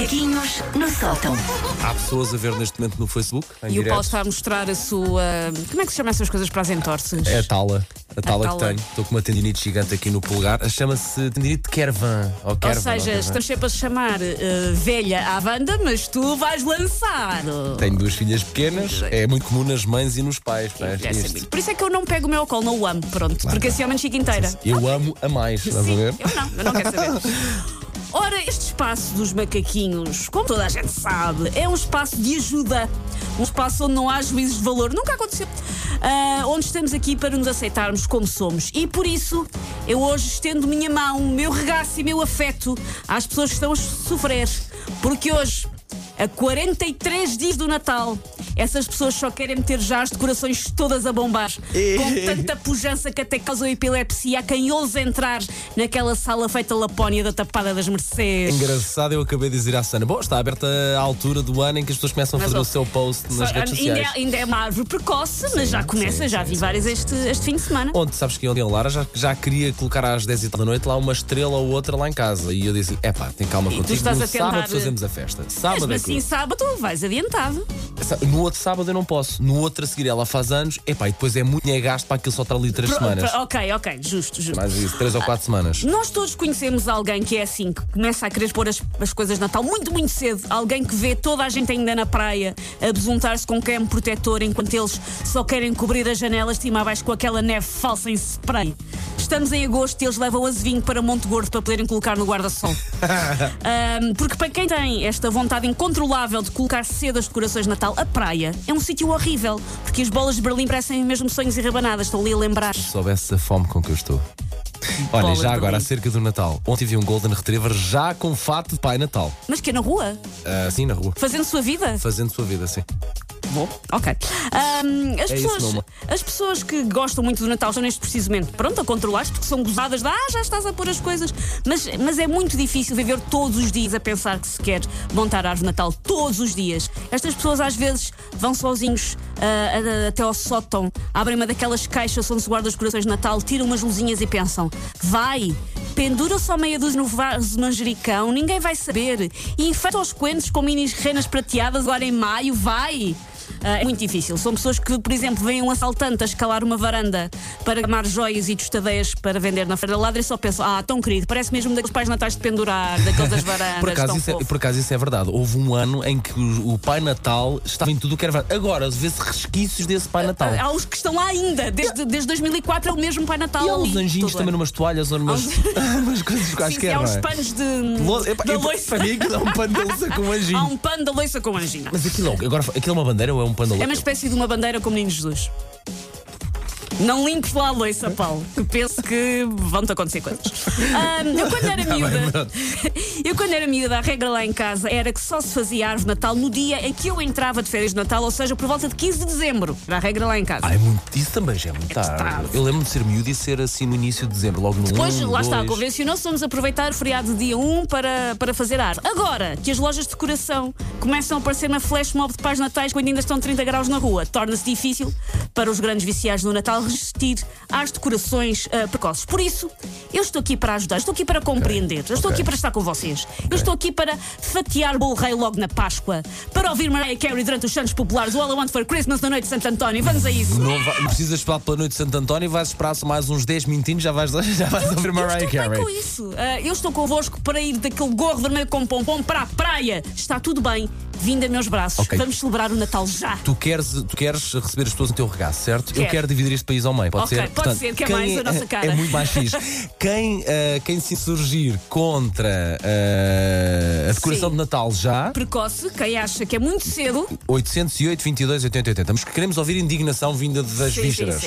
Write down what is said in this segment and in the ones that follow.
Macaquinhos no sótão. Há pessoas a ver neste momento no Facebook, em E o direto. Paulo está a mostrar a sua. Como é que se chama essas coisas para as entorces? É a tala, a tala que tala. tenho. Estou com uma tendinite gigante aqui no polegar. Chama-se tendinite de Kervan. Ou, Ou Kervan, seja, ou estamos sempre a chamar eh, velha à banda, mas tu vais lançar. Tenho duas filhas pequenas, é muito comum nas mães e nos pais. é? Por isso é que eu não pego o meu colo, não o amo, pronto. porque assim ao menos fica inteira. Eu amo a mais, estás a ver? eu não, eu não quero saber. Ora, este espaço dos macaquinhos, como toda a gente sabe, é um espaço de ajuda. Um espaço onde não há juízes de valor. Nunca aconteceu. Ah, onde estamos aqui para nos aceitarmos como somos. E por isso, eu hoje estendo minha mão, meu regaço e meu afeto às pessoas que estão a sofrer. Porque hoje, a 43 dias do Natal, essas pessoas só querem meter já as decorações todas a bombar. Com tanta pujança que até causam epilepsia a quem ousa entrar naquela sala feita Lapónia da Tapada das Mercês. Engraçado, eu acabei de dizer à Sana: Bom, está aberta a altura do ano em que as pessoas começam a Mas, fazer o seu post nas Só- redes ainda, é, sociais. ainda é uma árvore precoce, mas já começa, sim, já sim, vi sim, várias este, este fim de semana. Ontem, sabes que ontem Lara já, já queria colocar às 10 e tal da noite lá uma estrela ou outra lá em casa. E eu disse: É pá, tem calma tu contigo. estás no a tentar- sábado fazemos a festa. Sábado Mesmo é assim, sábado vais adiantado. No outro sábado eu não posso. No outro a seguir ela faz anos. Epá, e depois é muito dinheiro gasto para aquilo só estar ali 3 Pro- semanas. pro- ok, ok, justo, justo. Mais isso, 3 ou 4 semanas. Nós todos conhecemos alguém que é assim, que começa a querer pôr as, as coisas de Natal muito, muito cedo. Alguém que vê toda a gente ainda na praia a besuntar-se com creme protetor enquanto eles só querem cobrir as janelas de cima a baixo com aquela neve falsa em spray. Estamos em agosto e eles levam o azevinho para Monte Gordo para poderem colocar no guarda-sol. Ahm, porque para quem tem esta vontade incontrolável de colocar cedo as decorações de Natal, a praia é um sítio horrível. Porque as bolas de Berlim parecem mesmo sonhos e rabanadas. Estou ali a lembrar. Se soubesse a fome com que eu estou. Olha, já de agora, acerca do Natal. Ontem vi um Golden Retriever já com fato de Pai Natal. Mas que é na rua? Assim na rua. Fazendo sua vida? Fazendo sua vida, assim. Bom, ok. Ahm, as, É pessoas, as pessoas que gostam muito do Natal estão neste preciso momento pronto a controlar-se porque são gozadas de ah, já estás a pôr as coisas. Mas, mas é muito difícil viver todos os dias a pensar que se quer montar a árvore de Natal todos os dias. Estas pessoas às vezes vão sozinhos a- até ao sótão, abrem uma daquelas caixas onde se guardam os corações de Natal, tiram umas luzinhas e pensam: vai, pendura só meia dúzia no vaso de manjericão, ninguém vai saber. E enfeita os coentros com minis renas prateadas agora em maio, vai. Ah, é muito difícil. São pessoas que, por exemplo, veem um assaltante a escalar uma varanda para gamar joias e tostadeias para vender na Feira da Ladra e só pensam: ah, tão querido, parece mesmo daqueles pais natais de pendurar, daqueles das varandas. Por acaso, isso é, fofo." por acaso isso é verdade. Houve um ano em que o, o Pai Natal estava em tudo o que era verdade. Agora vê-se resquícios desse Pai Natal. Há os que estão lá ainda, desde, desde 2004 é o mesmo Pai Natal. E há ali, uns anjinhos também numas toalhas ou numas, umas coisas quaisquer. sim, há uns é? panos de, Lo- da loiça. Para mim aquilo é um pano de louça com anjinho. Há um pano da loiça com angina. Mas aquilo, é- agora, aquilo é uma bandeira ou é um É uma louça? espécie de uma bandeira com o menino Jesus. Não limpes lá a loiça, Paulo, que penso que vão-te acontecer coisas. Ahm, eu quando era Tá miúda, eu quando era miúda, a regra lá em casa era que só se fazia árvore de Natal no dia em que eu entrava de férias de Natal, ou seja, por volta de 15 de dezembro. Era a regra lá em casa. Ah, é muito, isso também já é muito tarde. tarde. Eu lembro-me de ser miúdo e ser assim no início de dezembro, logo no Depois, 1, lá está, 2. convencionou-se, vamos aproveitar o feriado de dia 1 para, para fazer árvore. Agora que as lojas de decoração começam a aparecer na flash mob de pais natais quando ainda estão 30 graus na rua, torna-se difícil para os grandes viciados do Natal resistir às decorações ah, precoces. Por isso, eu estou aqui para ajudar, estou aqui para compreender, eu estou ok. aqui para estar com vocês, eu estou aqui para fatiar bolo rei logo na Páscoa, para ouvir Mariah Carey durante os Santos Populares, o All I Want for Christmas na noite de Santo António. Vamos a isso. Não, vai- não precisas esperar pela noite de Santo António, vais esperar mais uns 10 minutinhos, já vais, já vais ouvir Eu Mariah estou bem Carey. com isso. Ah, eu estou convosco para ir daquele gorro vermelho com pompom para a praia. Está tudo bem. Vinda meus braços. Ok. Vamos celebrar o Natal já. Tu queres, tu queres receber as pessoas no teu regaço, certo? Eu Quero. dividir este país ao meio, pode Ok, ser? pode ser, que é mais a nossa cara. É muito mais fixe. quem, ah, quem se insurgir contra ah, a decoração Sim. de Natal já, Precoce, quem acha que é muito cedo, 808 22 80 80. Mas queremos ouvir indignação vinda das Sim, vísceras.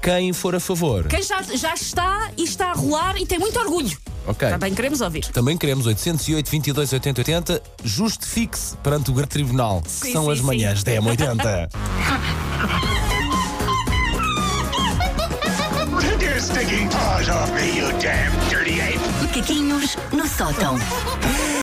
Quem for a favor, quem já, já está e está a rolar e tem muito orgulho. Ok. Também queremos ouvir. Também queremos 808 22 80 80. Justifique-se perante o grande tribunal, que Sim, são sim, as sim. manhãs da M80. Take your stinking paws off me, you damn dirty ape! Macaquinhos no sótão.